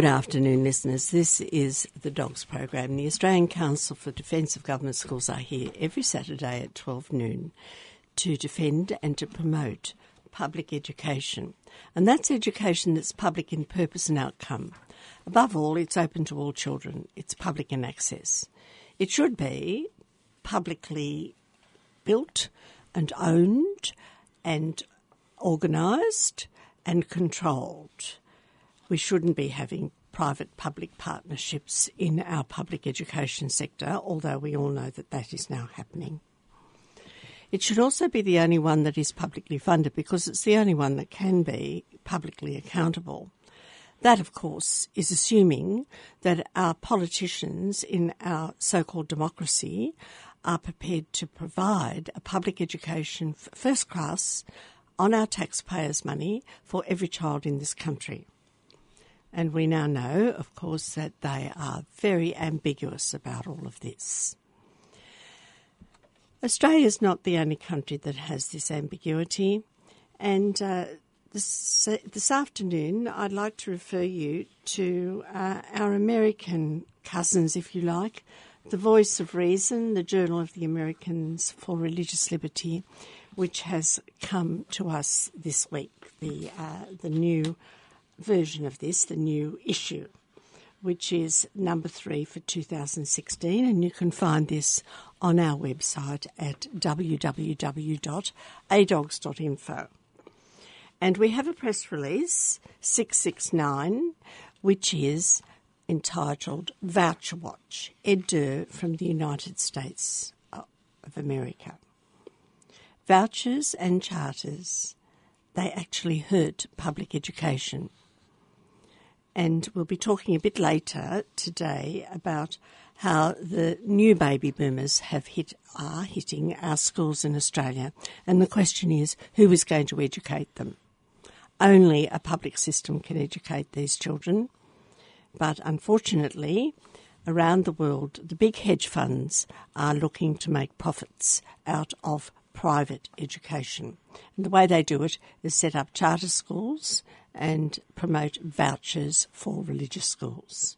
Good afternoon, listeners. This is the Dogs Program. The Australian Council for Defence of Government Schools are here every Saturday at 12 noon to defend and to promote public education. And that's education that's public in purpose and outcome. Above all, it's open to all children, it's public in access. It should be publicly built and owned and organised and controlled we shouldn't be having private public partnerships in our public education sector, although we all know that that is now happening. It should also be the only one that is publicly funded because it's the only one that can be publicly accountable. That, of course, is assuming that our politicians in our so called democracy are prepared to provide a public education first class on our taxpayers' money for every child in this country. And we now know, of course, that they are very ambiguous about all of this. Australia is not the only country that has this ambiguity. And uh, this, this afternoon, I'd like to refer you to uh, our American cousins, if you like, the Voice of Reason, the Journal of the Americans for Religious Liberty, which has come to us this week. The uh, the new version of this, the new issue, which is number three for 2016, and you can find this on our website at www.adogs.info. And we have a press release, 669, which is entitled Voucher Watch, Ed Durr from the United States of America. Vouchers and charters, they actually hurt public education. And we'll be talking a bit later today about how the new baby boomers have hit are hitting our schools in Australia. And the question is, who is going to educate them? Only a public system can educate these children. But unfortunately, around the world, the big hedge funds are looking to make profits out of private education. And the way they do it is set up charter schools and promote vouchers for religious schools.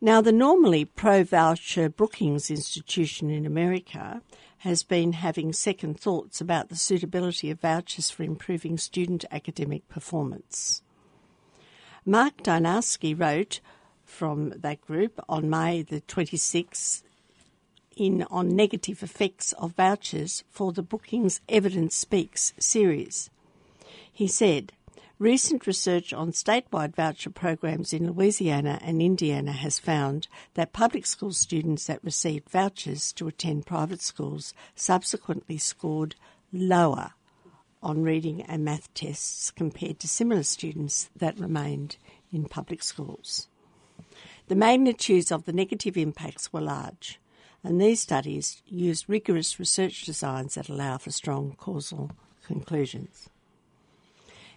Now, the normally pro voucher Brookings Institution in America has been having second thoughts about the suitability of vouchers for improving student academic performance. Mark Dynarski wrote from that group on May the 26th in on negative effects of vouchers for the Brookings Evidence Speaks series. He said, Recent research on statewide voucher programs in Louisiana and Indiana has found that public school students that received vouchers to attend private schools subsequently scored lower on reading and math tests compared to similar students that remained in public schools. The magnitudes of the negative impacts were large, and these studies used rigorous research designs that allow for strong causal conclusions.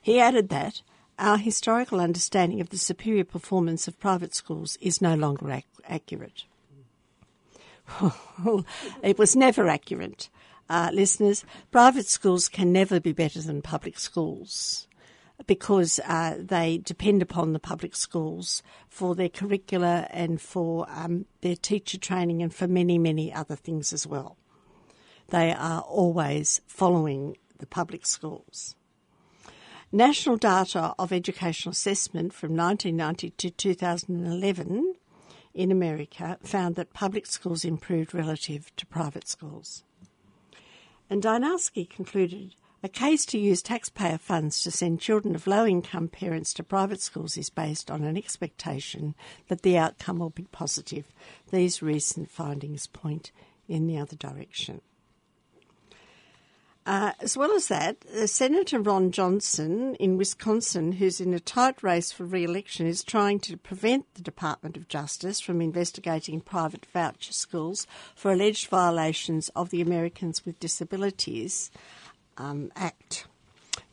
He added that our historical understanding of the superior performance of private schools is no longer ac- accurate. it was never accurate. Uh, listeners, private schools can never be better than public schools because uh, they depend upon the public schools for their curricula and for um, their teacher training and for many, many other things as well. They are always following the public schools. National data of educational assessment from 1990 to 2011 in America found that public schools improved relative to private schools. And Dynarski concluded a case to use taxpayer funds to send children of low income parents to private schools is based on an expectation that the outcome will be positive. These recent findings point in the other direction. Uh, as well as that, uh, Senator Ron Johnson in Wisconsin, who's in a tight race for re election, is trying to prevent the Department of Justice from investigating private voucher schools for alleged violations of the Americans with Disabilities um, Act.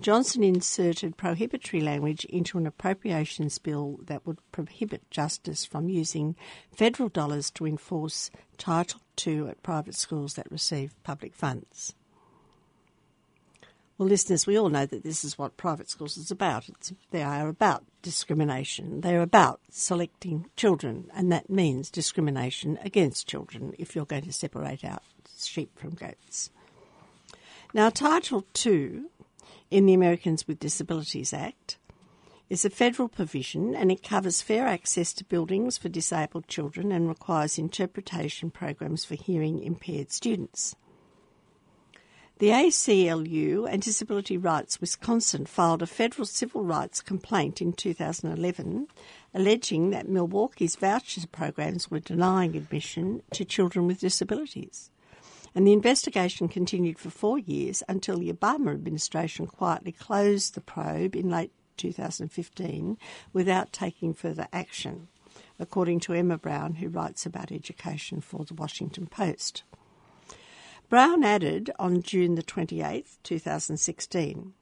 Johnson inserted prohibitory language into an appropriations bill that would prohibit Justice from using federal dollars to enforce Title II at private schools that receive public funds. Well, listeners, we all know that this is what private schools is about. It's, they are about discrimination. They're about selecting children, and that means discrimination against children if you're going to separate out sheep from goats. Now, Title II in the Americans with Disabilities Act is a federal provision and it covers fair access to buildings for disabled children and requires interpretation programs for hearing impaired students. The ACLU and Disability Rights Wisconsin filed a federal civil rights complaint in 2011 alleging that Milwaukee's voucher programs were denying admission to children with disabilities. And the investigation continued for four years until the Obama administration quietly closed the probe in late 2015 without taking further action, according to Emma Brown, who writes about education for the Washington Post. Brown added on June the 28th, 2016.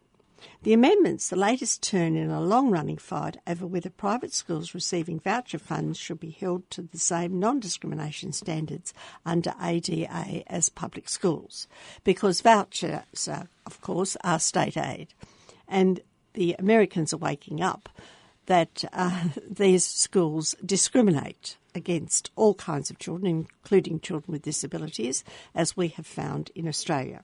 The amendments, the latest turn in a long running fight over whether private schools receiving voucher funds should be held to the same non discrimination standards under ADA as public schools, because vouchers, are, of course, are state aid. And the Americans are waking up that uh, these schools discriminate against all kinds of children, including children with disabilities, as we have found in Australia.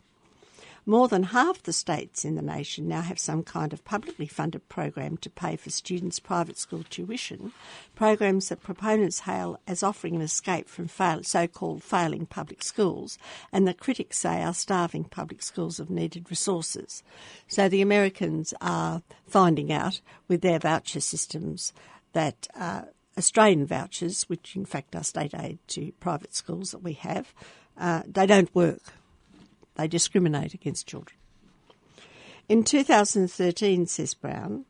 More than half the states in the nation now have some kind of publicly funded program to pay for students' private school tuition, programs that proponents hail as offering an escape from fail, so-called failing public schools, and that critics say are starving public schools of needed resources. So the Americans are finding out with their voucher systems that uh, Australian vouchers, which in fact are state aid to private schools that we have, uh, they don't work. They discriminate against children. In 2013, says Brown,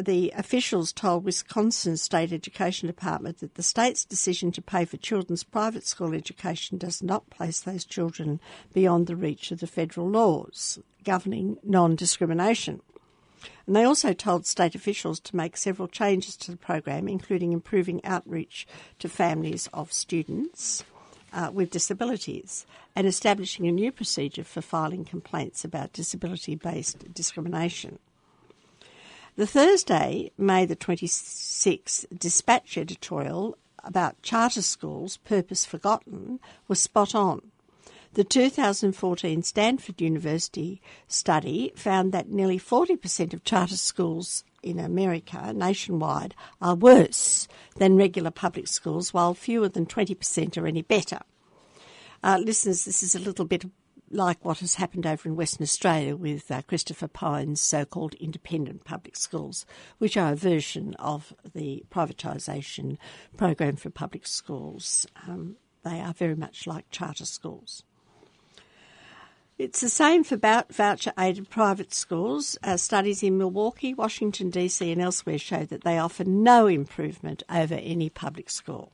the officials told Wisconsin State Education Department that the state's decision to pay for children's private school education does not place those children beyond the reach of the federal laws governing non discrimination. And they also told state officials to make several changes to the program, including improving outreach to families of students uh, with disabilities and establishing a new procedure for filing complaints about disability based discrimination. The Thursday, May the 26th, dispatch editorial about charter schools, Purpose Forgotten, was spot on. The 2014 Stanford University study found that nearly 40% of charter schools in America nationwide are worse than regular public schools, while fewer than 20% are any better. Uh, listeners, this is a little bit like what has happened over in Western Australia with uh, Christopher Pyne's so called independent public schools, which are a version of the privatisation program for public schools. Um, they are very much like charter schools. It's the same for voucher aided private schools. Uh, studies in Milwaukee, Washington, D.C., and elsewhere show that they offer no improvement over any public school.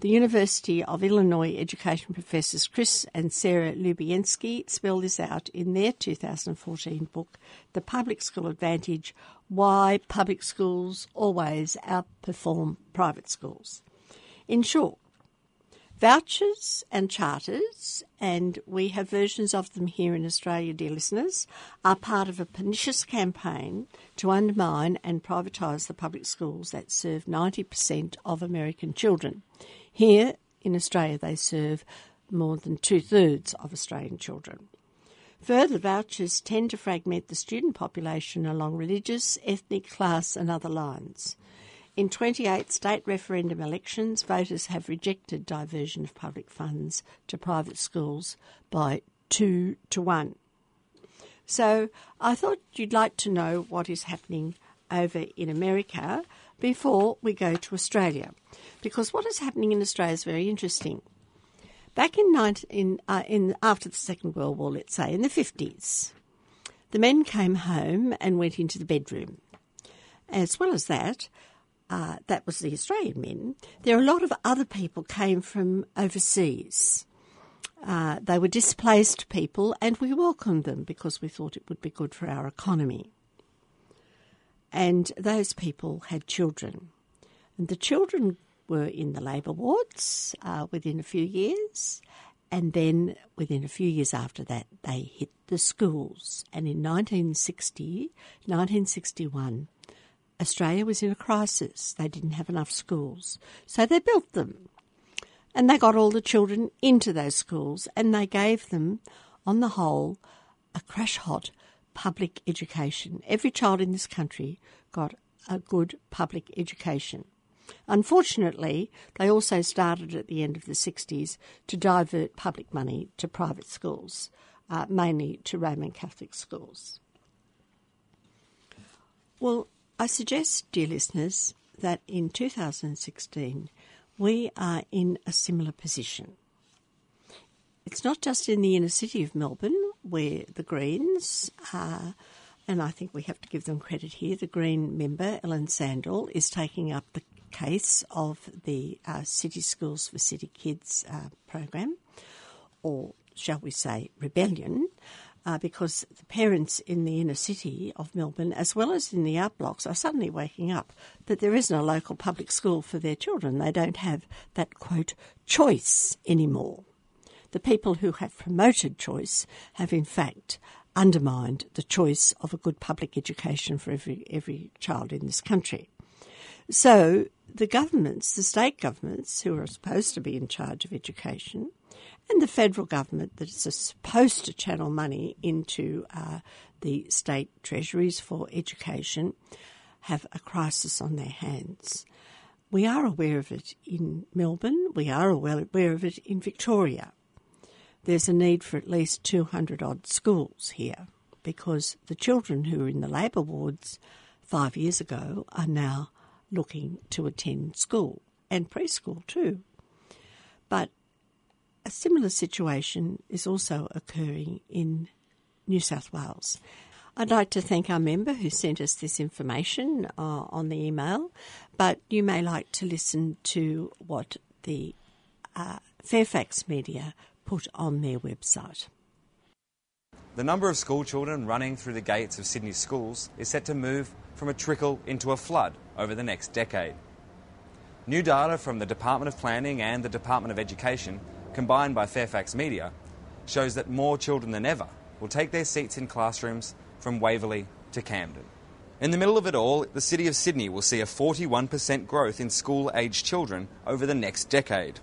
The University of Illinois education professors Chris and Sarah Lubienski spell this out in their 2014 book, The Public School Advantage Why Public Schools Always Outperform Private Schools. In short, Vouchers and charters, and we have versions of them here in Australia, dear listeners, are part of a pernicious campaign to undermine and privatise the public schools that serve 90% of American children. Here in Australia, they serve more than two thirds of Australian children. Further, vouchers tend to fragment the student population along religious, ethnic, class, and other lines. In 28 state referendum elections, voters have rejected diversion of public funds to private schools by two to one. So I thought you'd like to know what is happening over in America before we go to Australia, because what is happening in Australia is very interesting. Back in, 19, in, uh, in after the Second World War, let's say in the fifties, the men came home and went into the bedroom. As well as that, uh, that was the Australian men. There are a lot of other people came from overseas. Uh, they were displaced people, and we welcomed them because we thought it would be good for our economy. And those people had children, and the children were in the labour wards uh, within a few years, and then within a few years after that, they hit the schools. And in 1960, 1961, Australia was in a crisis. They didn't have enough schools, so they built them. And they got all the children into those schools, and they gave them, on the whole, a crash hot public education. Every child in this country got a good public education. Unfortunately, they also started at the end of the 60s to divert public money to private schools, uh, mainly to Roman Catholic schools. Well, I suggest, dear listeners, that in 2016 we are in a similar position. It's not just in the inner city of Melbourne where the Greens are and I think we have to give them credit here. The Green member, Ellen Sandell, is taking up the case of the uh, City Schools for City Kids uh, program, or shall we say rebellion, uh, because the parents in the inner city of Melbourne, as well as in the outblocks, are suddenly waking up that there isn't a local public school for their children. They don't have that quote choice anymore. The people who have promoted choice have in fact undermined the choice of a good public education for every every child in this country. So the governments, the state governments, who are supposed to be in charge of education, and the federal government that is supposed to channel money into uh, the state treasuries for education, have a crisis on their hands. We are aware of it in Melbourne, we are aware of it in Victoria. There's a need for at least 200 odd schools here because the children who were in the labour wards five years ago are now looking to attend school and preschool too. But a similar situation is also occurring in New South Wales. I'd like to thank our member who sent us this information uh, on the email, but you may like to listen to what the uh, Fairfax media put on their website. The number of school children running through the gates of Sydney schools is set to move from a trickle into a flood over the next decade. New data from the Department of Planning and the Department of Education, combined by Fairfax Media, shows that more children than ever will take their seats in classrooms from Waverley to Camden. In the middle of it all, the City of Sydney will see a 41% growth in school aged children over the next decade.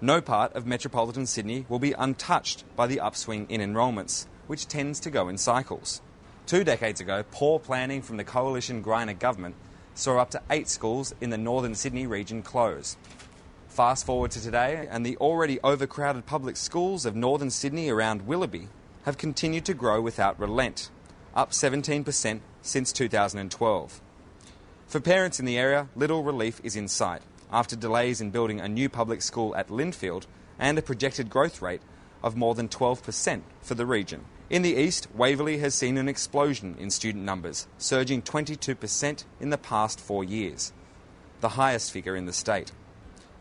No part of metropolitan Sydney will be untouched by the upswing in enrolments, which tends to go in cycles. Two decades ago, poor planning from the coalition Greiner government saw up to eight schools in the northern Sydney region close. Fast forward to today, and the already overcrowded public schools of northern Sydney around Willoughby have continued to grow without relent, up 17% since 2012. For parents in the area, little relief is in sight after delays in building a new public school at Lindfield and a projected growth rate of more than 12% for the region. In the east, Waverley has seen an explosion in student numbers, surging 22% in the past four years, the highest figure in the state.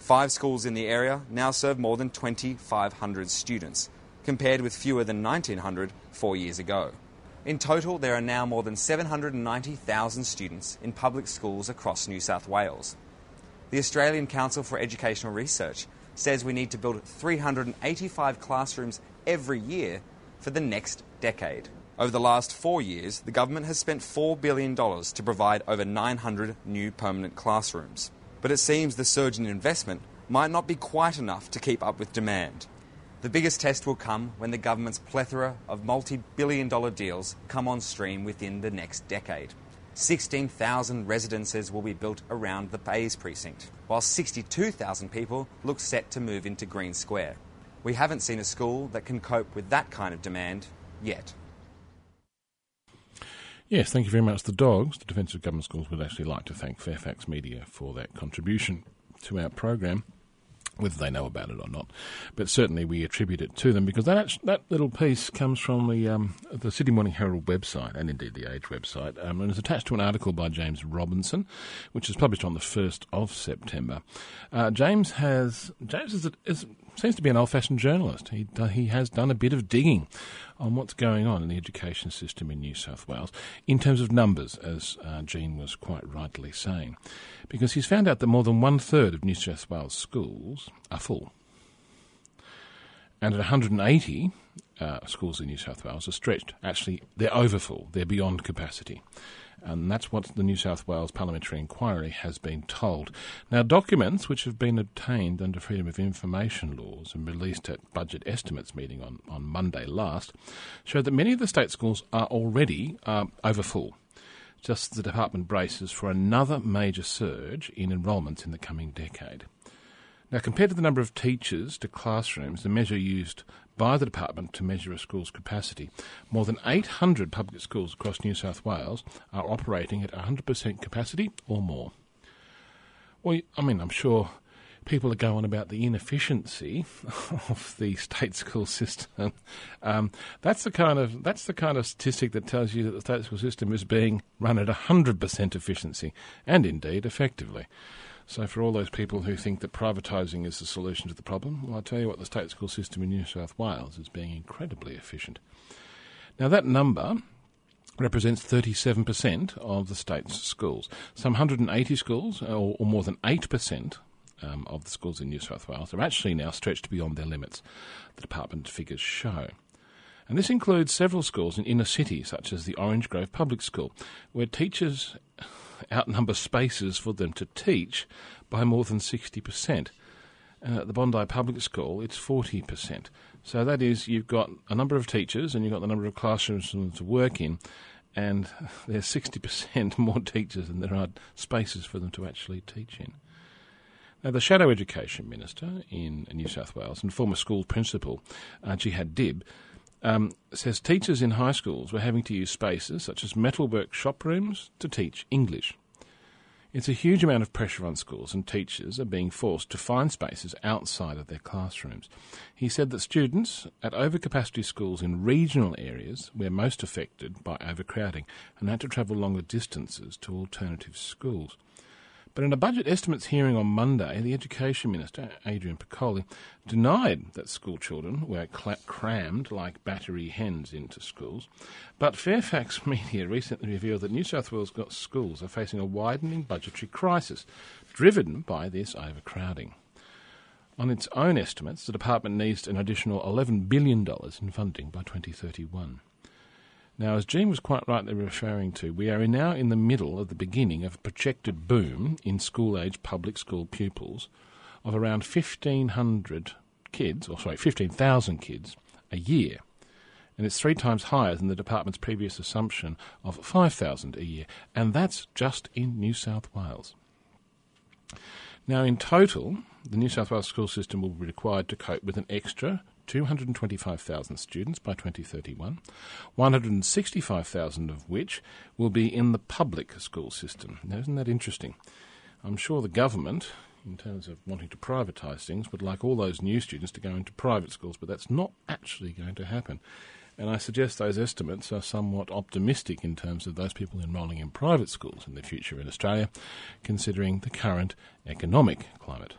Five schools in the area now serve more than 2,500 students, compared with fewer than 1,900 four years ago. In total, there are now more than 790,000 students in public schools across New South Wales. The Australian Council for Educational Research says we need to build 385 classrooms every year for the next decade. Over the last four years, the government has spent $4 billion to provide over 900 new permanent classrooms. But it seems the surge in investment might not be quite enough to keep up with demand. The biggest test will come when the government's plethora of multi billion dollar deals come on stream within the next decade. 16,000 residences will be built around the Bays precinct, while 62,000 people look set to move into Green Square. We haven't seen a school that can cope with that kind of demand yet. Yes, thank you very much. The dogs, the Defence of Government Schools, would actually like to thank Fairfax Media for that contribution to our program whether they know about it or not. But certainly we attribute it to them because that that little piece comes from the um, the Sydney Morning Herald website and indeed the Age website, um, and is attached to an article by James Robinson, which is published on the first of September. Uh, James has James is, is seems to be an old-fashioned journalist. He he has done a bit of digging on what's going on in the education system in New South Wales in terms of numbers, as uh, Jean was quite rightly saying, because he's found out that more than one third of New South Wales schools are full, and at 180 uh, schools in New South Wales are stretched. Actually, they're overfull. They're beyond capacity. And that's what the New South Wales Parliamentary Inquiry has been told. Now, documents which have been obtained under Freedom of Information laws and released at Budget Estimates meeting on, on Monday last show that many of the state schools are already uh, overfull. Just as the department braces for another major surge in enrolments in the coming decade. Now, compared to the number of teachers to classrooms, the measure used by the department to measure a school's capacity, more than 800 public schools across New South Wales are operating at 100% capacity or more. Well, I mean, I'm sure people are going about the inefficiency of the state school system. Um, that's the kind of that's the kind of statistic that tells you that the state school system is being run at 100% efficiency and indeed effectively. So, for all those people who think that privatising is the solution to the problem, well, I'll tell you what, the state school system in New South Wales is being incredibly efficient. Now, that number represents 37% of the state's schools. Some 180 schools, or, or more than 8%, um, of the schools in New South Wales are actually now stretched beyond their limits, the department figures show. And this includes several schools in inner cities, such as the Orange Grove Public School, where teachers outnumber spaces for them to teach by more than 60%. And at the Bondi Public School, it's 40%. So that is, you've got a number of teachers and you've got the number of classrooms for them to work in, and there's 60% more teachers than there are spaces for them to actually teach in. Now, the Shadow Education Minister in New South Wales and former school principal, uh, Jihad Dib, um, says teachers in high schools were having to use spaces such as metalwork shop rooms to teach English. It's a huge amount of pressure on schools, and teachers are being forced to find spaces outside of their classrooms. He said that students at overcapacity schools in regional areas were most affected by overcrowding and had to travel longer distances to alternative schools. But in a budget estimates hearing on Monday, the Education Minister, Adrian Piccoli, denied that school children were cl- crammed like battery hens into schools. But Fairfax Media recently revealed that New South Wales schools are facing a widening budgetary crisis driven by this overcrowding. On its own estimates, the department needs an additional $11 billion in funding by 2031. Now, as Jean was quite rightly referring to, we are now in the middle of the beginning of a projected boom in school age public school pupils of around 1,500 kids, or sorry, 15,000 kids a year. And it's three times higher than the department's previous assumption of 5,000 a year. And that's just in New South Wales. Now, in total, the New South Wales school system will be required to cope with an extra 225,000 students by 2031, 165,000 of which will be in the public school system. Now, isn't that interesting? I'm sure the government, in terms of wanting to privatise things, would like all those new students to go into private schools, but that's not actually going to happen. And I suggest those estimates are somewhat optimistic in terms of those people enrolling in private schools in the future in Australia, considering the current economic climate.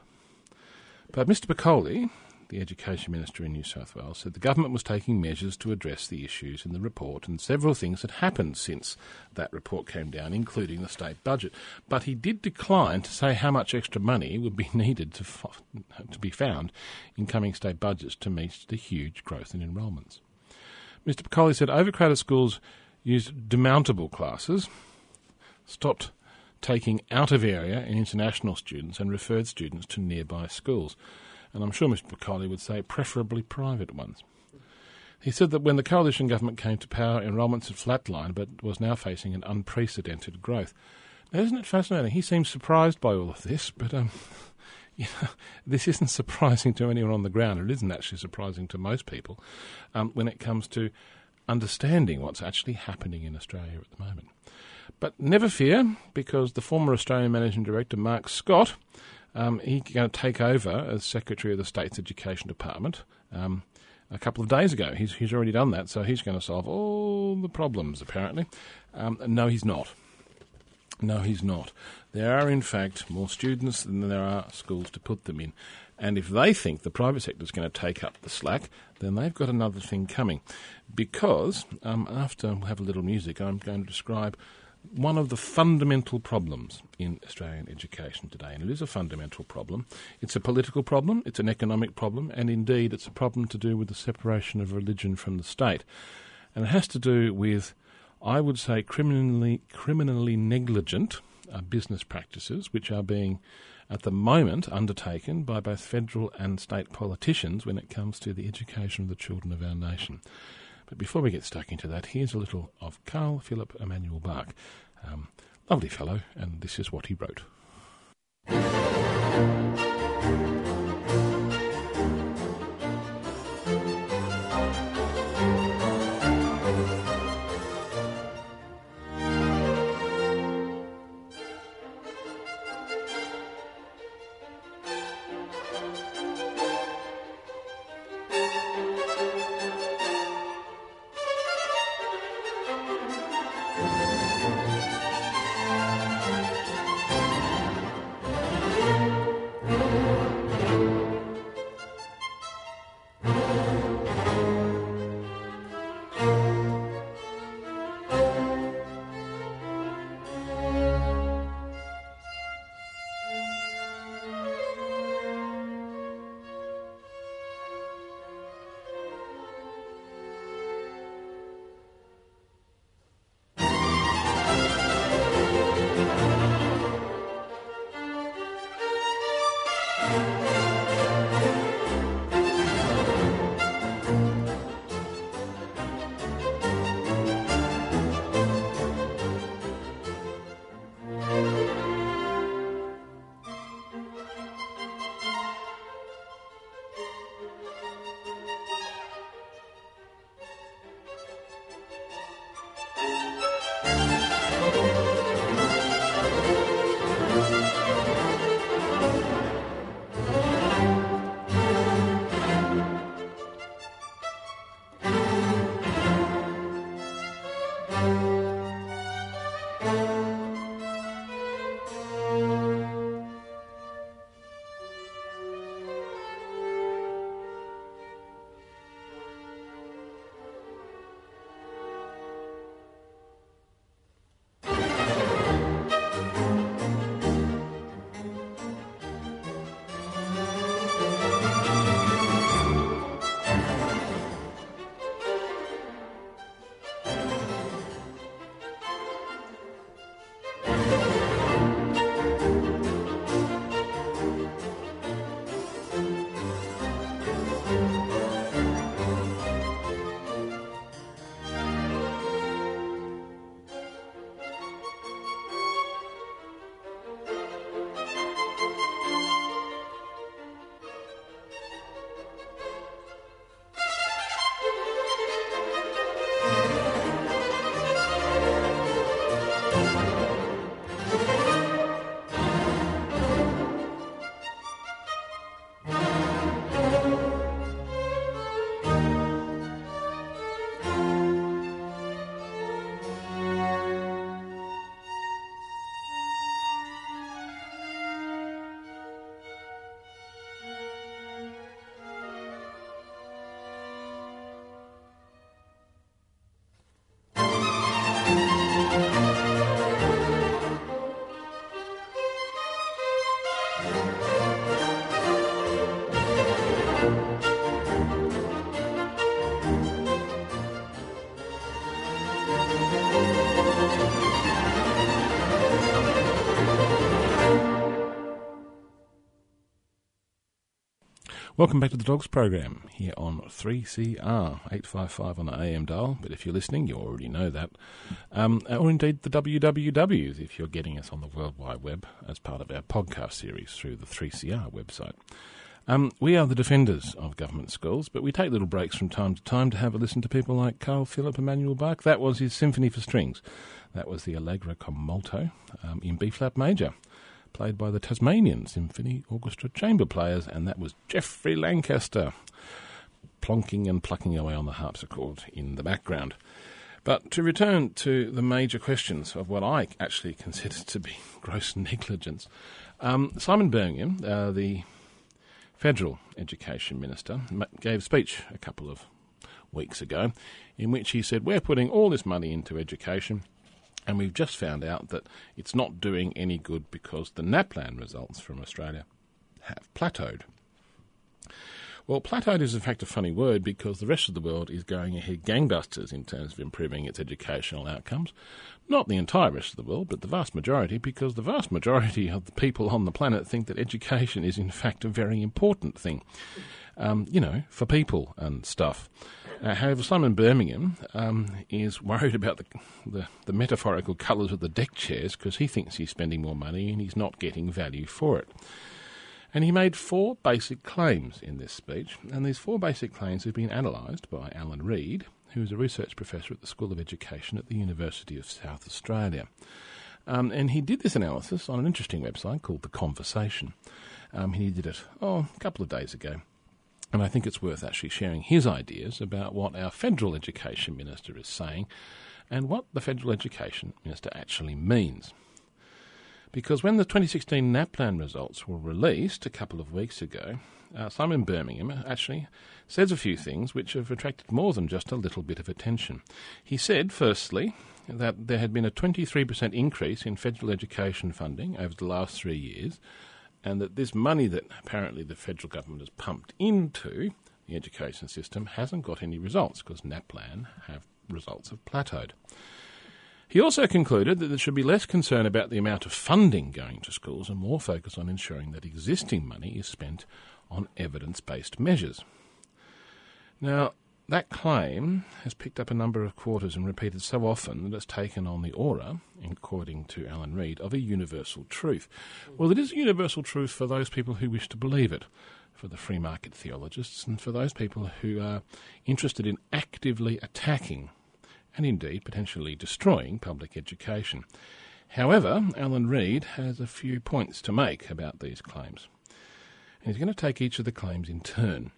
But Mr. Piccoli, the Education Minister in New South Wales, said the government was taking measures to address the issues in the report, and several things had happened since that report came down, including the state budget. But he did decline to say how much extra money would be needed to, f- to be found in coming state budgets to meet the huge growth in enrolments. Mr. Piccoli said overcrowded schools used demountable classes, stopped taking out of area and international students, and referred students to nearby schools. And I'm sure Mr. Macaulay would say preferably private ones. He said that when the coalition government came to power, enrolments had flatlined but was now facing an unprecedented growth. Now, isn't it fascinating? He seems surprised by all of this, but um, you know, this isn't surprising to anyone on the ground. It isn't actually surprising to most people um, when it comes to understanding what's actually happening in Australia at the moment. But never fear, because the former Australian Managing Director, Mark Scott, um, he's going to take over as Secretary of the State's Education Department. Um, a couple of days ago. He's, he's already done that, so he's going to solve all the problems, apparently. Um, no, he's not. No, he's not. There are, in fact, more students than there are schools to put them in. And if they think the private sector is going to take up the slack, then they've got another thing coming. Because, um, after we'll have a little music, I'm going to describe one of the fundamental problems in Australian education today, and it is a fundamental problem. It's a political problem, it's an economic problem, and indeed it's a problem to do with the separation of religion from the state. And it has to do with, I would say, criminally, criminally negligent uh, business practices which are being, at the moment, undertaken by both federal and state politicians when it comes to the education of the children of our nation. But before we get stuck into that, here's a little of Carl Philip Emanuel Bach. Um, lovely fellow, and this is what he wrote. Welcome back to the Dogs program here on 3CR 855 on the AM dial. But if you're listening, you already know that. Um, or indeed the WWWs if you're getting us on the World Wide Web as part of our podcast series through the 3CR website. Um, we are the defenders of government schools, but we take little breaks from time to time to have a listen to people like Carl Philip Emanuel Bach. That was his Symphony for Strings. That was the Allegro con molto um, in B flat major played by the Tasmanian Symphony Orchestra chamber players, and that was Geoffrey Lancaster plonking and plucking away on the harpsichord in the background. But to return to the major questions of what I actually consider to be gross negligence, um, Simon Birmingham, uh, the federal education minister, gave a speech a couple of weeks ago in which he said, We're putting all this money into education and we've just found out that it's not doing any good because the NAPLAN results from Australia have plateaued. Well, plateaued is in fact a funny word because the rest of the world is going ahead gangbusters in terms of improving its educational outcomes. Not the entire rest of the world, but the vast majority, because the vast majority of the people on the planet think that education is in fact a very important thing, um, you know, for people and stuff. Uh, however, Simon Birmingham um, is worried about the, the, the metaphorical colours of the deck chairs because he thinks he's spending more money and he's not getting value for it. And he made four basic claims in this speech, and these four basic claims have been analysed by Alan Reid, who is a research professor at the School of Education at the University of South Australia. Um, and he did this analysis on an interesting website called The Conversation. Um, he did it, oh, a couple of days ago. And I think it's worth actually sharing his ideas about what our federal education minister is saying and what the federal education minister actually means. Because when the 2016 NAPLAN results were released a couple of weeks ago, uh, Simon Birmingham actually says a few things which have attracted more than just a little bit of attention. He said, firstly, that there had been a 23% increase in federal education funding over the last three years, and that this money that apparently the federal government has pumped into the education system hasn't got any results because NAPLAN have results have plateaued. He also concluded that there should be less concern about the amount of funding going to schools and more focus on ensuring that existing money is spent on evidence based measures. Now, that claim has picked up a number of quarters and repeated so often that it's taken on the aura, according to Alan Reid, of a universal truth. Well, it is a universal truth for those people who wish to believe it, for the free market theologists, and for those people who are interested in actively attacking and indeed potentially destroying public education. However, Alan Reid has a few points to make about these claims. And he's going to take each of the claims in turn.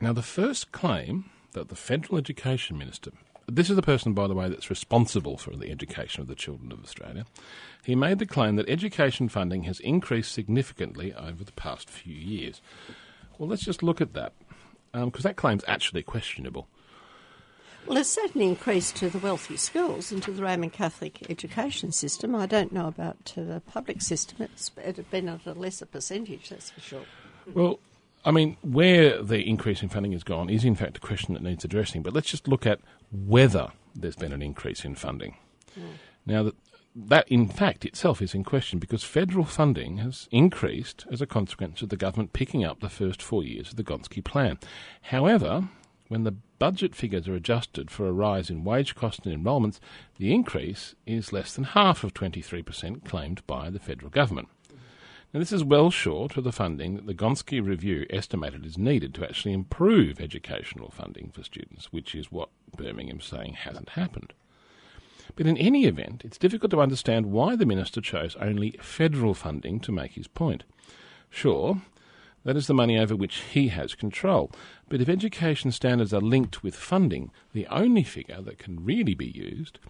Now, the first claim that the Federal Education Minister, this is the person, by the way, that's responsible for the education of the children of Australia, he made the claim that education funding has increased significantly over the past few years. Well, let's just look at that, because um, that claim's actually questionable. Well, it's certainly increased to the wealthy schools and to the Roman Catholic education system. I don't know about to the public system. It's been at a lesser percentage, that's for sure. Well, I mean, where the increase in funding has gone is in fact a question that needs addressing. But let's just look at whether there's been an increase in funding. Mm. Now, that, that in fact itself is in question because federal funding has increased as a consequence of the government picking up the first four years of the Gonski plan. However, when the budget figures are adjusted for a rise in wage costs and enrolments, the increase is less than half of 23% claimed by the federal government. Now, this is well short of the funding that the Gonski Review estimated is needed to actually improve educational funding for students, which is what Birmingham's saying hasn't happened. But in any event, it's difficult to understand why the minister chose only federal funding to make his point. Sure, that is the money over which he has control. But if education standards are linked with funding, the only figure that can really be used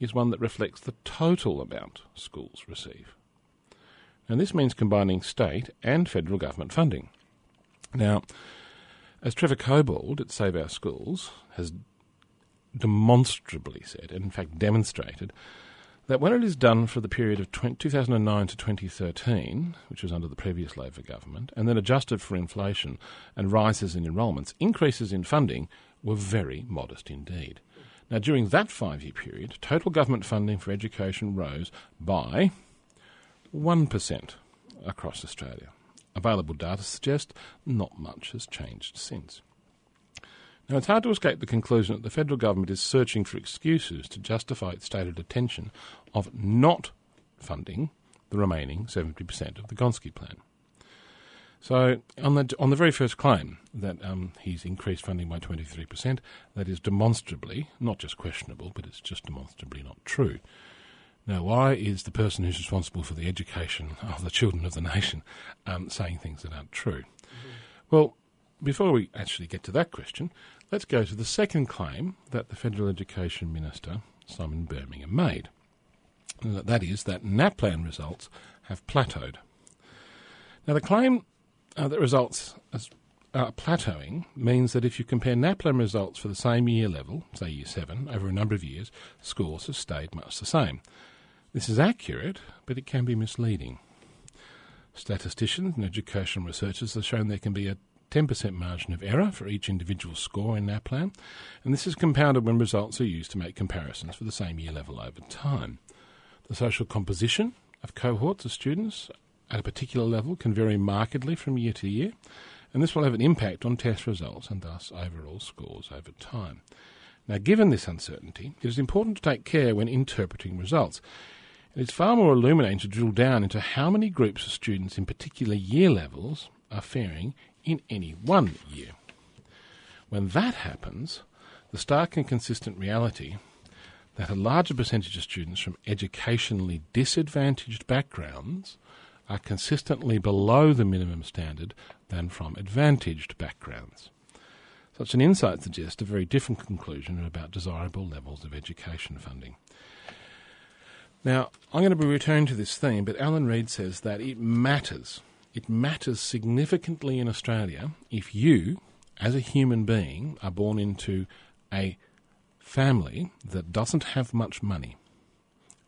is one that reflects the total amount schools receive and this means combining state and federal government funding. Now, as Trevor Cobbold at Save Our Schools has demonstrably said, and in fact demonstrated, that when it is done for the period of 2009 to 2013, which was under the previous Labor government, and then adjusted for inflation and rises in enrolments, increases in funding were very modest indeed. Now, during that five year period, total government funding for education rose by 1% across Australia. available data suggest not much has changed since. Now, it's hard to escape the conclusion that the federal government is searching for excuses to justify its stated intention of not funding the remaining 70% of the Gonski plan. So, on the, on the very first claim that um, he's increased funding by 23%, that is demonstrably, not just questionable, but it's just demonstrably not true. Now, why is the person who's responsible for the education of the children of the nation um, saying things that aren't true? Mm-hmm. Well, before we actually get to that question, let's go to the second claim that the Federal Education Minister, Simon Birmingham, made. That is, that NAPLAN results have plateaued. Now, the claim uh, that results as uh, plateauing means that if you compare NAPLAN results for the same year level, say year 7, over a number of years, scores have stayed much the same. This is accurate, but it can be misleading. Statisticians and educational researchers have shown there can be a 10% margin of error for each individual score in NAPLAN, and this is compounded when results are used to make comparisons for the same year level over time. The social composition of cohorts of students at a particular level can vary markedly from year to year, and this will have an impact on test results and thus overall scores over time. Now, given this uncertainty, it is important to take care when interpreting results. It is far more illuminating to drill down into how many groups of students in particular year levels are faring in any one year. When that happens, the stark and consistent reality that a larger percentage of students from educationally disadvantaged backgrounds are consistently below the minimum standard than from advantaged backgrounds. Such an insight suggests a very different conclusion about desirable levels of education funding. Now, I'm going to be returning to this theme, but Alan Reid says that it matters. It matters significantly in Australia if you, as a human being, are born into a family that doesn't have much money,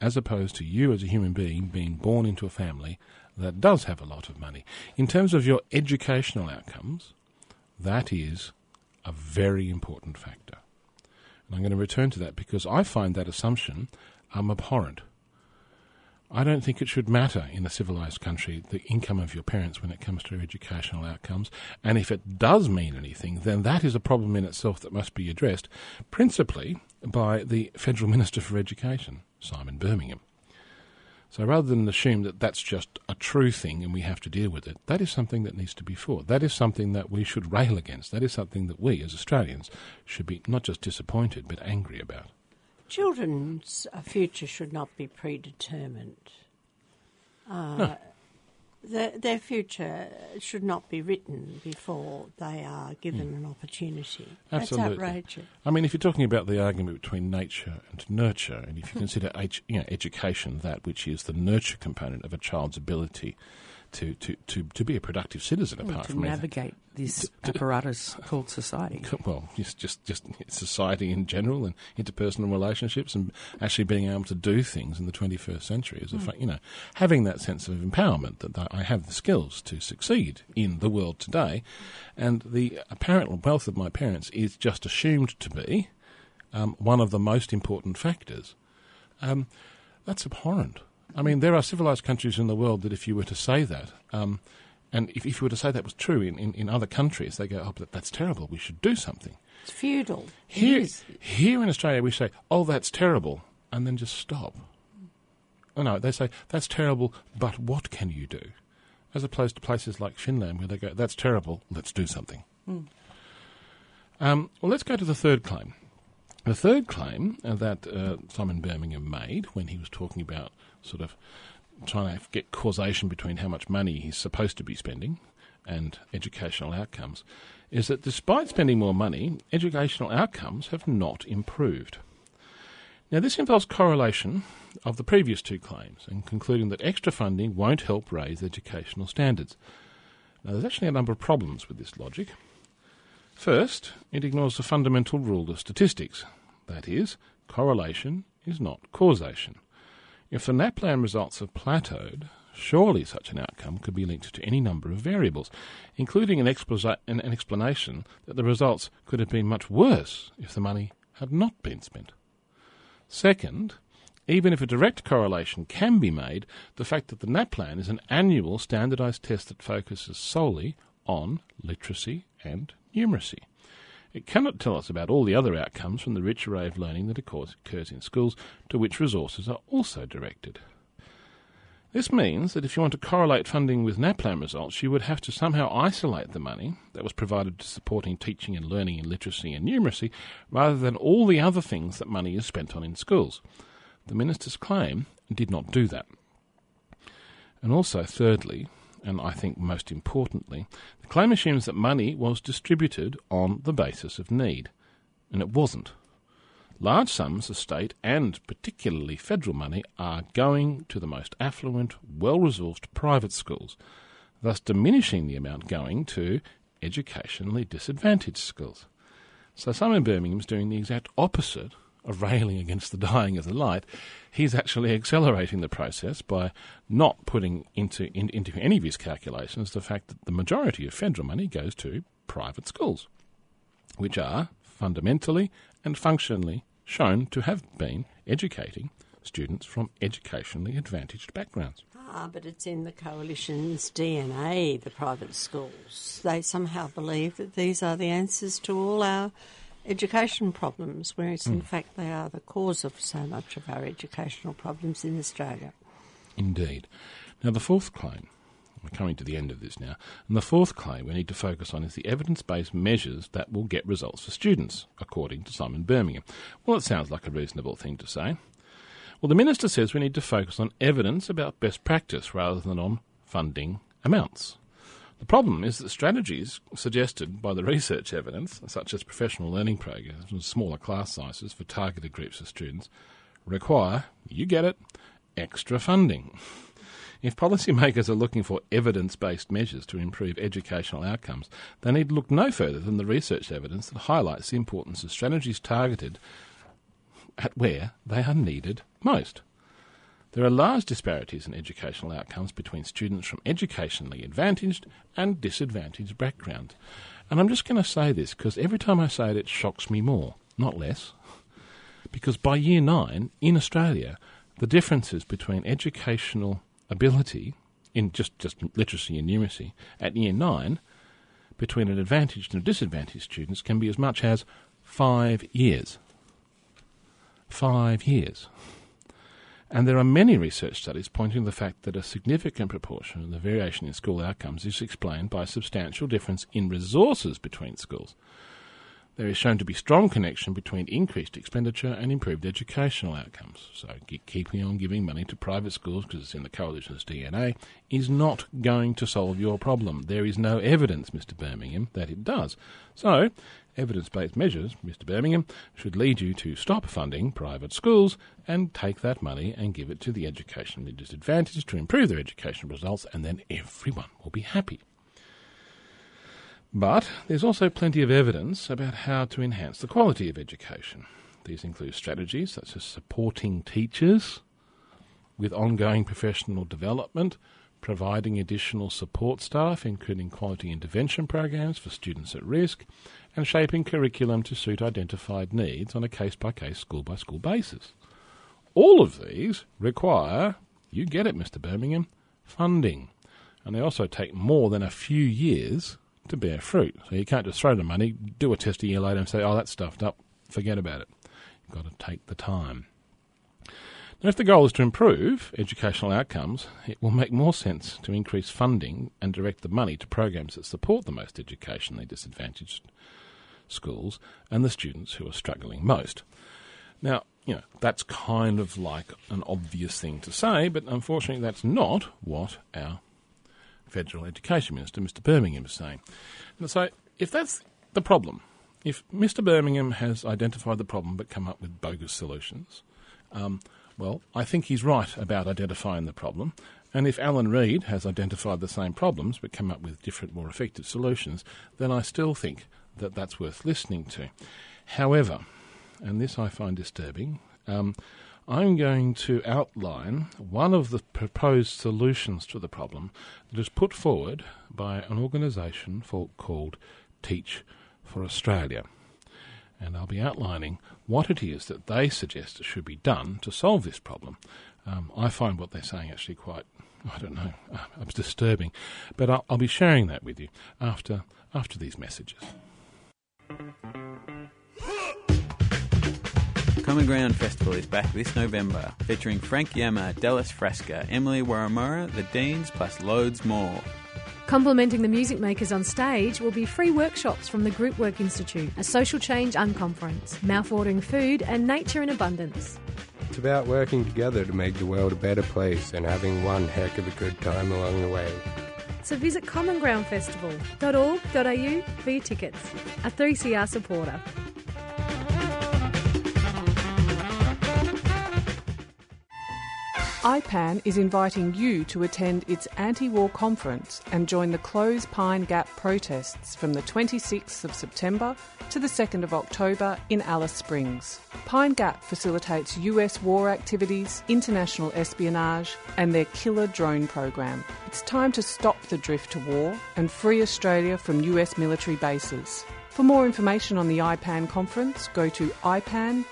as opposed to you, as a human being, being born into a family that does have a lot of money. In terms of your educational outcomes, that is a very important factor. And I'm going to return to that because I find that assumption um, abhorrent. I don't think it should matter in a civilized country the income of your parents when it comes to educational outcomes. And if it does mean anything, then that is a problem in itself that must be addressed, principally by the Federal Minister for Education, Simon Birmingham. So rather than assume that that's just a true thing and we have to deal with it, that is something that needs to be fought. That is something that we should rail against. That is something that we as Australians should be not just disappointed but angry about. Children's future should not be predetermined. Uh, no. Their, their future should not be written before they are given mm. an opportunity. Absolutely. That's outrageous. I mean, if you're talking about the argument between nature and nurture, and if you consider you know, education that which is the nurture component of a child's ability to, to, to, to be a productive citizen apart to from navigate this apparatus called society. Well, just, just just society in general and interpersonal relationships and actually being able to do things in the 21st century is a mm. you know having that sense of empowerment that I have the skills to succeed in the world today, and the apparent wealth of my parents is just assumed to be um, one of the most important factors. Um, that's abhorrent. I mean, there are civilized countries in the world that if you were to say that, um, and if, if you were to say that was true in, in, in other countries, they go, oh, but that's terrible, we should do something. It's feudal. Here, here in Australia, we say, oh, that's terrible, and then just stop. Oh, no, they say, that's terrible, but what can you do? As opposed to places like Finland where they go, that's terrible, let's do something. Mm. Um, well, let's go to the third claim. The third claim that uh, Simon Birmingham made when he was talking about sort of trying to get causation between how much money he's supposed to be spending and educational outcomes is that despite spending more money, educational outcomes have not improved. Now, this involves correlation of the previous two claims and concluding that extra funding won't help raise educational standards. Now, there's actually a number of problems with this logic. First, it ignores the fundamental rule of statistics that is, correlation is not causation. If the NAPLAN results have plateaued, surely such an outcome could be linked to any number of variables, including an, exposa- an, explanation that the results could have been much worse if the money had not been spent. Second, even if a direct correlation can be made, the fact that the NAPLAN is an annual standardised test that focuses solely on literacy and numeracy. It cannot tell us about all the other outcomes from the rich array of learning that occurs in schools to which resources are also directed. This means that if you want to correlate funding with NAPLAN results, you would have to somehow isolate the money that was provided to supporting teaching and learning in literacy and numeracy rather than all the other things that money is spent on in schools. The minister's claim did not do that. And also, thirdly, and I think most importantly, the claim assumes that money was distributed on the basis of need, and it wasn't. Large sums of state and particularly federal money are going to the most affluent, well resourced private schools, thus diminishing the amount going to educationally disadvantaged schools. So Simon Birmingham is doing the exact opposite of railing against the dying of the light, he's actually accelerating the process by not putting into, in, into any of his calculations the fact that the majority of federal money goes to private schools, which are fundamentally and functionally shown to have been educating students from educationally advantaged backgrounds. Ah, but it's in the coalition's DNA, the private schools. They somehow believe that these are the answers to all our education problems, whereas in hmm. fact they are the cause of so much of our educational problems in Australia. Indeed. Now, the fourth claim, we're coming to the end of this now, and the fourth claim we need to focus on is the evidence based measures that will get results for students, according to Simon Birmingham. Well, it sounds like a reasonable thing to say. Well, the Minister says we need to focus on evidence about best practice rather than on funding amounts. The problem is that strategies suggested by the research evidence, such as professional learning programs and smaller class sizes for targeted groups of students, require, you get it, extra funding. If policymakers are looking for evidence based measures to improve educational outcomes, they need to look no further than the research evidence that highlights the importance of strategies targeted at where they are needed most. There are large disparities in educational outcomes between students from educationally advantaged and disadvantaged backgrounds. And I'm just going to say this because every time I say it, it shocks me more, not less. Because by year nine in Australia, the differences between educational ability in just, just literacy and numeracy at year nine between an advantaged and a disadvantaged students can be as much as five years. Five years. And there are many research studies pointing to the fact that a significant proportion of the variation in school outcomes is explained by a substantial difference in resources between schools. There is shown to be strong connection between increased expenditure and improved educational outcomes. So keeping on giving money to private schools because it's in the coalition's DNA is not going to solve your problem. There is no evidence, Mr. Birmingham, that it does. So evidence based measures, Mr. Birmingham, should lead you to stop funding private schools and take that money and give it to the educationally disadvantaged to improve their educational results, and then everyone will be happy. But there's also plenty of evidence about how to enhance the quality of education. These include strategies such as supporting teachers with ongoing professional development, providing additional support staff, including quality intervention programs for students at risk, and shaping curriculum to suit identified needs on a case by case, school by school basis. All of these require, you get it, Mr. Birmingham, funding. And they also take more than a few years to bear fruit. So you can't just throw the money, do a test a year later and say, oh, that's stuffed up, forget about it. You've got to take the time. Now, if the goal is to improve educational outcomes, it will make more sense to increase funding and direct the money to programs that support the most educationally disadvantaged schools and the students who are struggling most. Now, you know, that's kind of like an obvious thing to say, but unfortunately, that's not what our Federal Education Minister, Mr. Birmingham, is saying. And so, if that's the problem, if Mr. Birmingham has identified the problem but come up with bogus solutions, um, well, I think he's right about identifying the problem. And if Alan Reid has identified the same problems but come up with different, more effective solutions, then I still think that that's worth listening to. However, and this I find disturbing, um, I'm going to outline one of the proposed solutions to the problem that is put forward by an organisation called Teach for Australia. and I'll be outlining what it is that they suggest should be done to solve this problem. Um, I find what they're saying actually quite, I don't know, uh, disturbing, but I'll, I'll be sharing that with you after after these messages. Common Ground Festival is back this November, featuring Frank Yamma, Dallas Frasca, Emily Wurramara, The Deans, plus loads more. Complementing the music makers on stage will be free workshops from the Group Work Institute, a social change unconference, mouthwatering food, and nature in abundance. It's about working together to make the world a better place and having one heck of a good time along the way. So visit commongroundfestival.org.au for your tickets. A 3CR supporter. IPAN is inviting you to attend its anti war conference and join the Close Pine Gap protests from the 26th of September to the 2nd of October in Alice Springs. Pine Gap facilitates US war activities, international espionage, and their killer drone program. It's time to stop the drift to war and free Australia from US military bases. For more information on the IPAN conference, go to ipan.org.au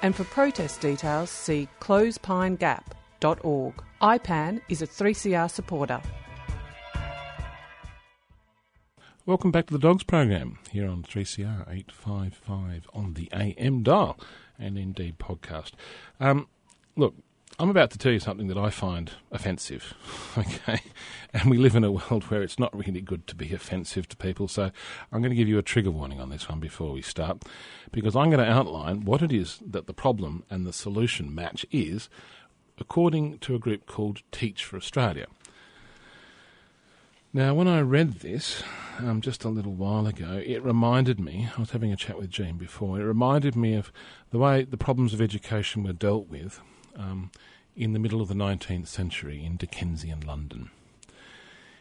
and for protest details, see closepinegap.org. IPAN is a 3CR supporter. Welcome back to the Dogs program here on 3CR 855 on the AM dial and indeed podcast. Um, look, I'm about to tell you something that I find offensive, okay? And we live in a world where it's not really good to be offensive to people, so I'm going to give you a trigger warning on this one before we start, because I'm going to outline what it is that the problem and the solution match is, according to a group called Teach for Australia. Now, when I read this um, just a little while ago, it reminded me, I was having a chat with Jean before, it reminded me of the way the problems of education were dealt with um, in the middle of the 19th century in Dickensian London.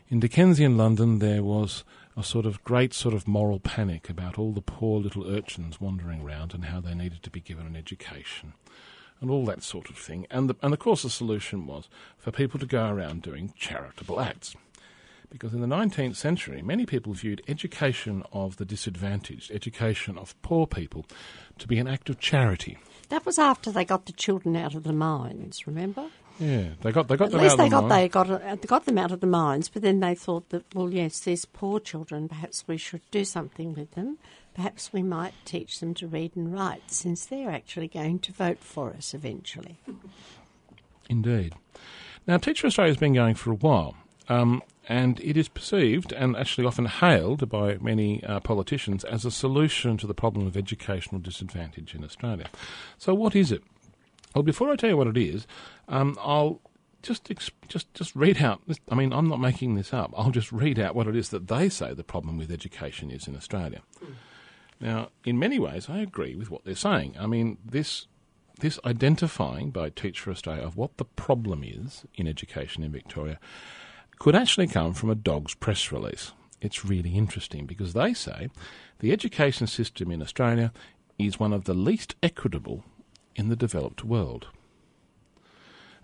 In Dickensian London, there was a sort of great sort of moral panic about all the poor little urchins wandering around and how they needed to be given an education and all that sort of thing. And, the, and of course, the solution was for people to go around doing charitable acts. Because in the 19th century, many people viewed education of the disadvantaged, education of poor people, to be an act of charity. That was after they got the children out of the mines. Remember? Yeah, they got they got At them least out they of the got they got uh, they got them out of the mines, but then they thought that well, yes, these poor children. Perhaps we should do something with them. Perhaps we might teach them to read and write, since they're actually going to vote for us eventually. Indeed. Now, Teach for Australia has been going for a while, um, and it is perceived and actually often hailed by many uh, politicians as a solution to the problem of educational disadvantage in Australia. So, what is it? Well, before I tell you what it is, um, I'll just just just read out. I mean, I'm not making this up. I'll just read out what it is that they say the problem with education is in Australia. Now, in many ways, I agree with what they're saying. I mean, this this identifying by Teach for Australia of what the problem is in education in Victoria could actually come from a dog's press release. It's really interesting because they say the education system in Australia is one of the least equitable in the developed world.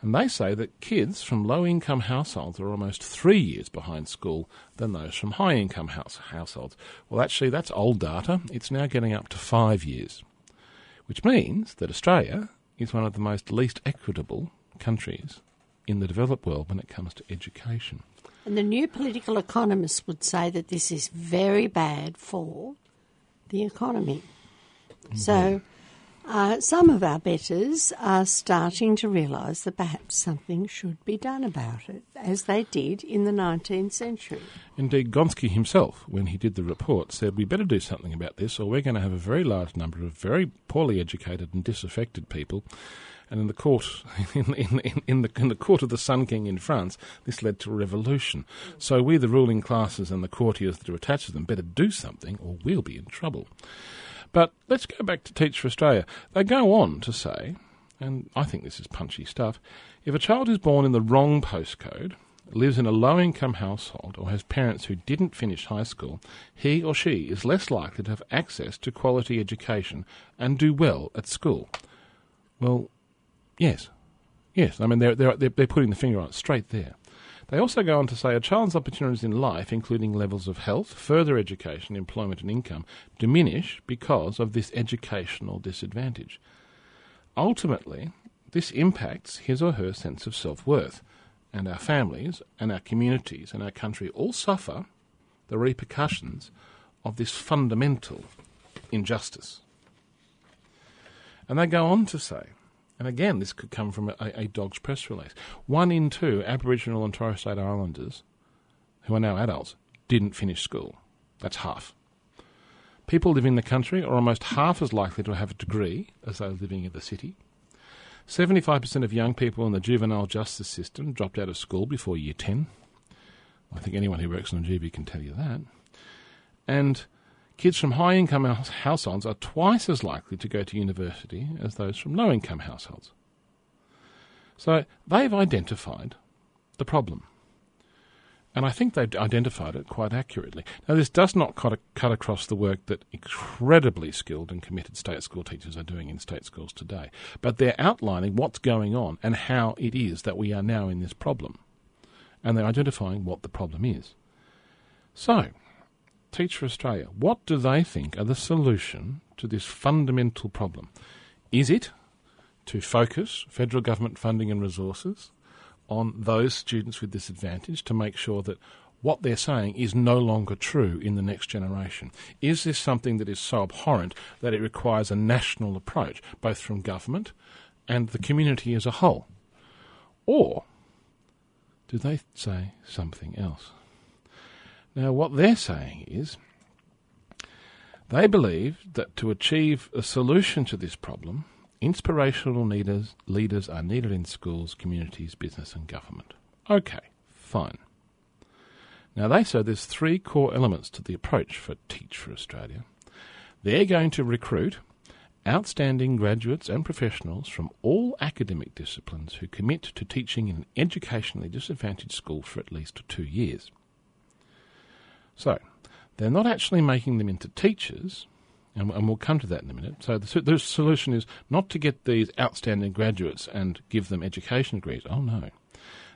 And they say that kids from low income households are almost three years behind school than those from high income house, households. Well, actually, that's old data. It's now getting up to five years, which means that Australia is one of the most least equitable countries in the developed world when it comes to education. And the new political economists would say that this is very bad for the economy. So, uh, some of our betters are starting to realise that perhaps something should be done about it, as they did in the 19th century. Indeed, Gonski himself, when he did the report, said we better do something about this, or we're going to have a very large number of very poorly educated and disaffected people. And in the court, in, in, in, the, in the court of the Sun King in France, this led to a revolution. So we, the ruling classes and the courtiers that are attached to them, better do something, or we'll be in trouble. But let's go back to Teach for Australia. They go on to say, and I think this is punchy stuff, if a child is born in the wrong postcode, lives in a low income household, or has parents who didn't finish high school, he or she is less likely to have access to quality education and do well at school. Well, yes. Yes, I mean, they're, they're, they're, they're putting the finger on it straight there. They also go on to say a child's opportunities in life, including levels of health, further education, employment, and income, diminish because of this educational disadvantage. Ultimately, this impacts his or her sense of self worth, and our families and our communities and our country all suffer the repercussions of this fundamental injustice. And they go on to say, and again, this could come from a, a dog's press release one in two Aboriginal and Torres Strait Islanders who are now adults didn't finish school. That's half. People living in the country are almost half as likely to have a degree as those living in the city. 75% of young people in the juvenile justice system dropped out of school before year 10. I think anyone who works on GB can tell you that. And kids from high income households are twice as likely to go to university as those from low income households. So they've identified the problem. And I think they've identified it quite accurately. Now, this does not cut, cut across the work that incredibly skilled and committed state school teachers are doing in state schools today, but they're outlining what's going on and how it is that we are now in this problem. And they're identifying what the problem is. So, Teach for Australia, what do they think are the solution to this fundamental problem? Is it to focus federal government funding and resources on those students with disadvantage to make sure that what they're saying is no longer true in the next generation? Is this something that is so abhorrent that it requires a national approach, both from government and the community as a whole? Or do they say something else? Now, what they're saying is they believe that to achieve a solution to this problem, Inspirational leaders, leaders are needed in schools, communities, business, and government. Okay, fine. Now they say there's three core elements to the approach for Teach for Australia. They're going to recruit outstanding graduates and professionals from all academic disciplines who commit to teaching in an educationally disadvantaged school for at least two years. So, they're not actually making them into teachers, and, and we'll come to that in a minute. So the, the solution is not to get these outstanding graduates and give them education degrees. Oh no.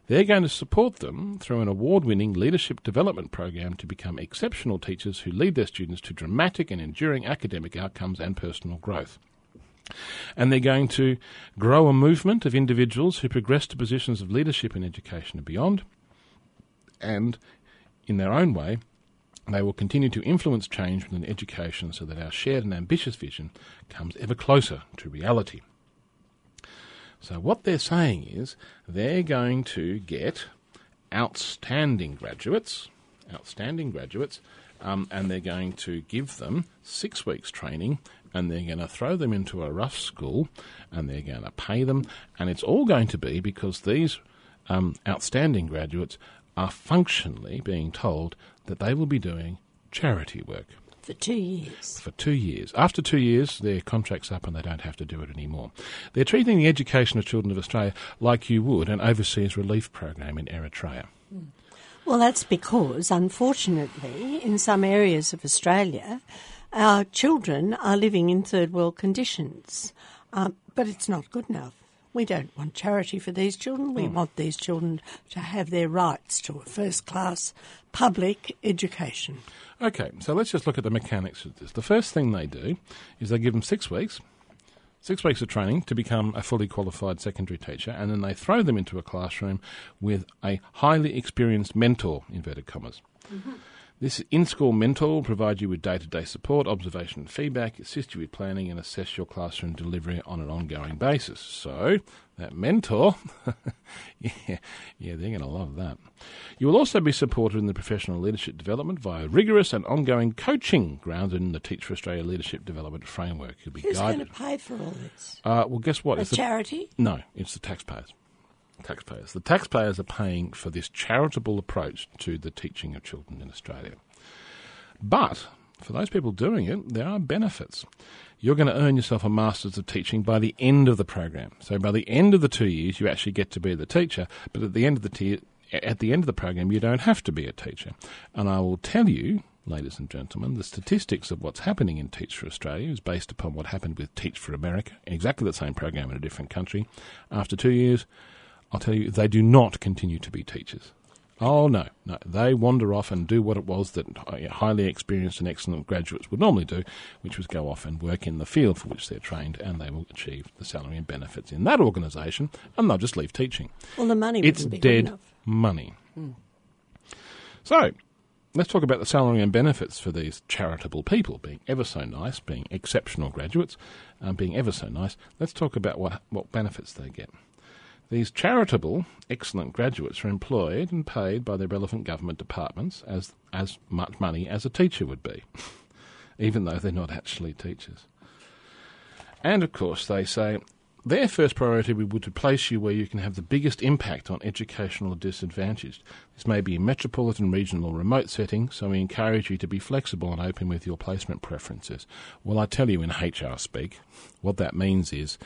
They're going to support them through an award winning leadership development program to become exceptional teachers who lead their students to dramatic and enduring academic outcomes and personal growth. And they're going to grow a movement of individuals who progress to positions of leadership in education and beyond. And in their own way, they will continue to influence change within education so that our shared and ambitious vision comes ever closer to reality. So, what they're saying is they're going to get outstanding graduates, outstanding graduates, um, and they're going to give them six weeks training and they're going to throw them into a rough school and they're going to pay them. And it's all going to be because these um, outstanding graduates are functionally being told that they will be doing charity work. For two years. For two years. After two years, their contract's up and they don't have to do it anymore. They're treating the education of children of Australia like you would an overseas relief program in Eritrea. Well, that's because, unfortunately, in some areas of Australia, our children are living in third world conditions. Um, but it's not good enough. We don't want charity for these children. We mm. want these children to have their rights to a first class public education. Okay, so let's just look at the mechanics of this. The first thing they do is they give them six weeks, six weeks of training to become a fully qualified secondary teacher, and then they throw them into a classroom with a highly experienced mentor, inverted commas. Mm-hmm. This in school mentor will provide you with day to day support, observation, and feedback, assist you with planning, and assess your classroom delivery on an ongoing basis. So, that mentor, yeah, yeah, they're going to love that. You will also be supported in the professional leadership development via rigorous and ongoing coaching grounded in the Teach for Australia leadership development framework. You'll be Who's guided. going to pay for all this? Uh, well, guess what? A it's charity? The, no, it's the taxpayers taxpayers. The taxpayers are paying for this charitable approach to the teaching of children in Australia. But for those people doing it, there are benefits. You're going to earn yourself a Masters of Teaching by the end of the program. So by the end of the two years, you actually get to be the teacher. But at the end of the at the end of the program, you don't have to be a teacher. And I will tell you, ladies and gentlemen, the statistics of what's happening in Teach for Australia is based upon what happened with Teach for America, exactly the same program in a different country. After two years, I'll tell you, they do not continue to be teachers. Oh no, no. They wander off and do what it was that highly experienced and excellent graduates would normally do, which was go off and work in the field for which they're trained, and they will achieve the salary and benefits in that organisation, and they'll just leave teaching. Well, the money It's be dead enough. money. So, let's talk about the salary and benefits for these charitable people, being ever so nice, being exceptional graduates, um, being ever so nice. Let's talk about what, what benefits they get. These charitable, excellent graduates are employed and paid by their relevant government departments as, as much money as a teacher would be, even though they're not actually teachers. And of course, they say their first priority would be to place you where you can have the biggest impact on educational disadvantaged. This may be metropolitan, regional, or remote settings, so we encourage you to be flexible and open with your placement preferences. Well, I tell you in HR speak, what that means is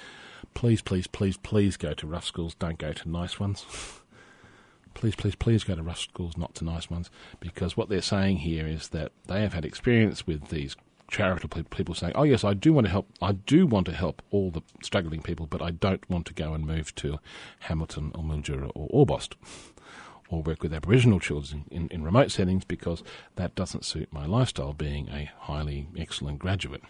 please, please, please, please go to rough schools, don't go to nice ones. please, please, please go to rough schools, not to nice ones, because what they're saying here is that they have had experience with these charitable people saying, "Oh yes, I do want to help. I do want to help all the struggling people, but I don't want to go and move to Hamilton or Mildura or Orbost." Or work with Aboriginal children in, in remote settings because that doesn't suit my lifestyle, being a highly excellent graduate.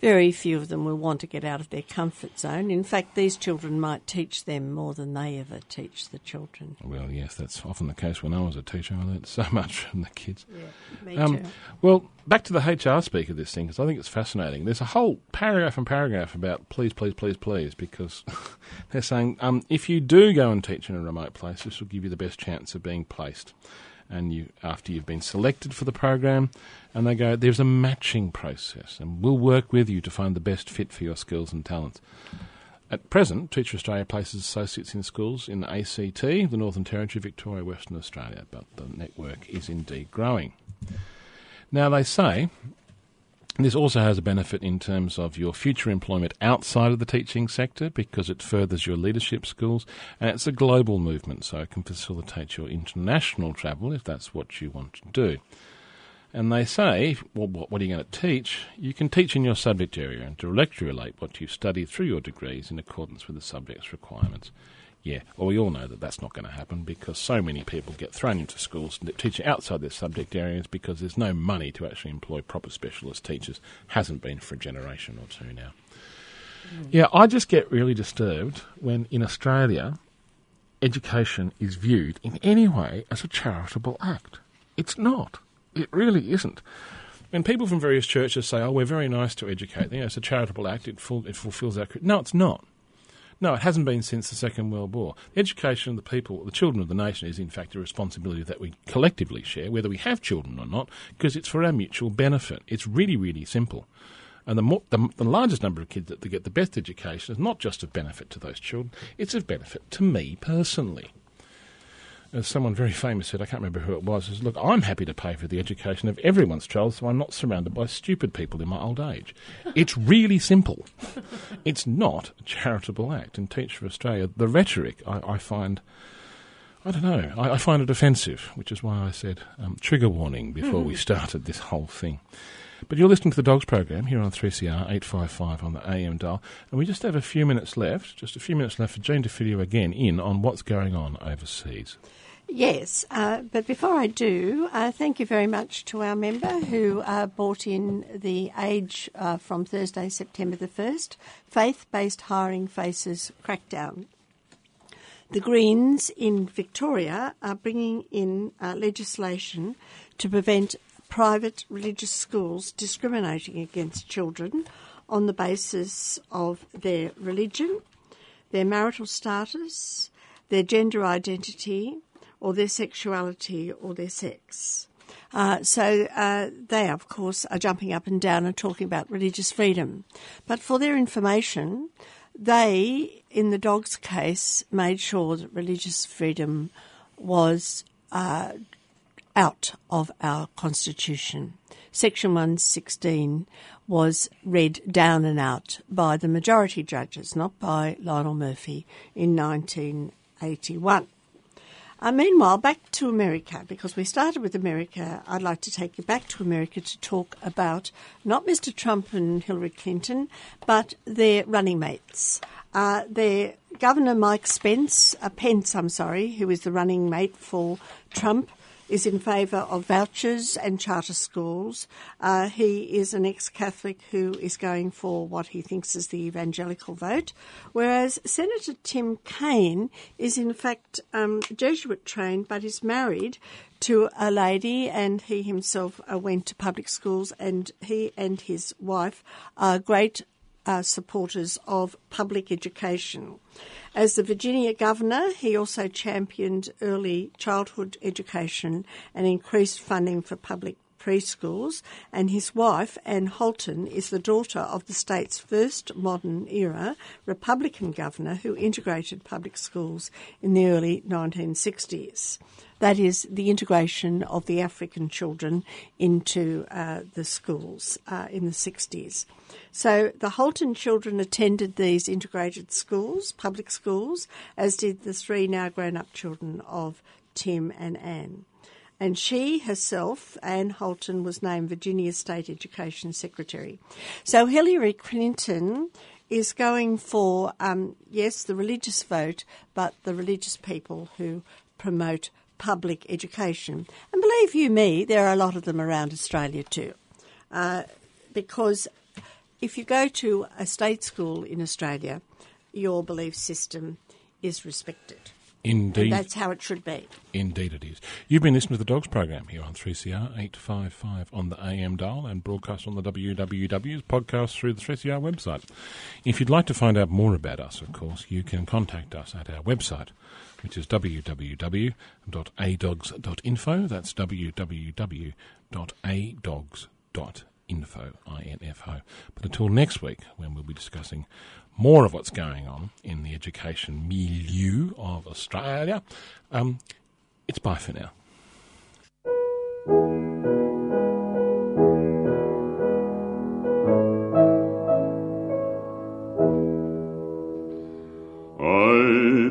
Very few of them will want to get out of their comfort zone. In fact, these children might teach them more than they ever teach the children. Well, yes, that's often the case. When I was a teacher, I learnt so much from the kids. Yeah, Me Um, too. well, back to the HR speak of this thing because I think it's fascinating. There's a whole paragraph and paragraph about please, please, please, please, because they're saying um, if you do go and teach in a remote place, this will give you the best chance of being placed. And you, after you've been selected for the program, and they go, there's a matching process, and we'll work with you to find the best fit for your skills and talents. At present, Teach for Australia places associates in schools in ACT, the Northern Territory, Victoria, Western Australia, but the network is indeed growing. Now, they say this also has a benefit in terms of your future employment outside of the teaching sector because it furthers your leadership skills and it's a global movement, so it can facilitate your international travel if that's what you want to do. And they say, well, what, what are you going to teach? You can teach in your subject area and directly relate what you've studied through your degrees in accordance with the subject's requirements. Yeah, well, we all know that that's not going to happen because so many people get thrown into schools teaching outside their subject areas because there's no money to actually employ proper specialist teachers. Hasn't been for a generation or two now. Mm. Yeah, I just get really disturbed when in Australia education is viewed in any way as a charitable act. It's not. It really isn't. When people from various churches say, "Oh, we're very nice to educate," you know, it's a charitable act. It, full, it fulfills our. No, it's not. No, it hasn't been since the Second World War. The education of the people, the children of the nation, is in fact a responsibility that we collectively share, whether we have children or not, because it's for our mutual benefit. It's really, really simple. And the, more, the, the largest number of kids that get the best education is not just of benefit to those children, it's of benefit to me personally. As someone very famous said, I can't remember who it was, says, Look, I'm happy to pay for the education of everyone's child so I'm not surrounded by stupid people in my old age. It's really simple. it's not a charitable act. And Teach for Australia, the rhetoric I, I find, I don't know, I, I find it offensive, which is why I said um, trigger warning before we started this whole thing. But you're listening to the Dogs program here on 3CR 855 on the AM dial, and we just have a few minutes left, just a few minutes left for Jane to fill you again in on what's going on overseas. Yes, uh, but before I do, uh, thank you very much to our member who uh, brought in the age uh, from Thursday, September the 1st, faith based hiring faces crackdown. The Greens in Victoria are bringing in uh, legislation to prevent private religious schools discriminating against children on the basis of their religion, their marital status, their gender identity, or their sexuality or their sex. Uh, so uh, they, of course, are jumping up and down and talking about religious freedom. But for their information, they, in the dog's case, made sure that religious freedom was uh, out of our constitution. Section 116 was read down and out by the majority judges, not by Lionel Murphy in 1981. Uh, meanwhile, back to America, because we started with America, I'd like to take you back to America to talk about not Mr. Trump and Hillary Clinton, but their running mates. Uh, their Governor Mike Spence, uh, Pence, I'm sorry, who is the running mate for Trump, is in favour of vouchers and charter schools. Uh, he is an ex-Catholic who is going for what he thinks is the evangelical vote, whereas Senator Tim Kaine is in fact um, Jesuit trained but is married to a lady, and he himself uh, went to public schools, and he and his wife are great supporters of public education. As the Virginia governor, he also championed early childhood education and increased funding for public preschools, and his wife, Anne Holton, is the daughter of the state's first modern era Republican governor who integrated public schools in the early 1960s. That is the integration of the African children into uh, the schools uh, in the 60s. So the Holton children attended these integrated schools, public schools, as did the three now grown up children of Tim and Anne. And she herself, Anne Holton, was named Virginia State Education Secretary. So Hillary Clinton is going for, um, yes, the religious vote, but the religious people who promote public education. And believe you me, there are a lot of them around Australia too. Uh, because if you go to a state school in Australia, your belief system is respected. Indeed. And that's how it should be. Indeed it is. You've been listening to the Dogs program here on 3CR 855 on the AM dial and broadcast on the WWW's podcast through the 3CR website. If you'd like to find out more about us, of course, you can contact us at our website, which is www.adogs.info. That's www.adogs.info, I-N-F-O. But until next week, when we'll be discussing more of what's going on in the education milieu of Australia, um, it's bye for now. I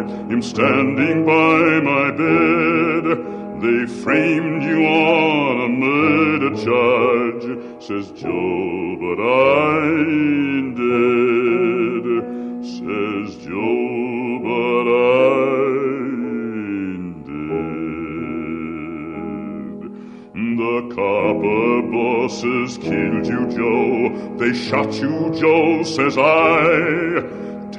am standing by my bed. They framed you on a murder charge, says Joe, but I ain't dead. Says Joe, but I ain't dead. The copper bosses killed you, Joe. They shot you, Joe, says I.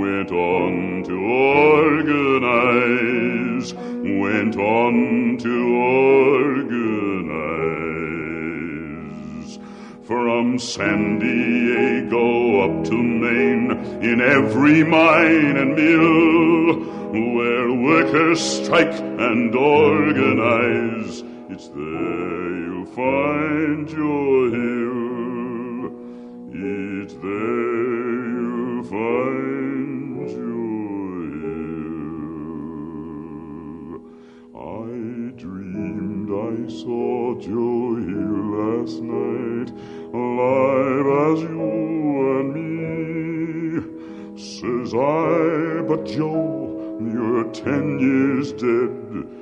went on to organize, went on to organize. From San Diego up to Maine, in every mine and mill, where workers strike and organize, it's there you'll find your Joe, you're ten years dead.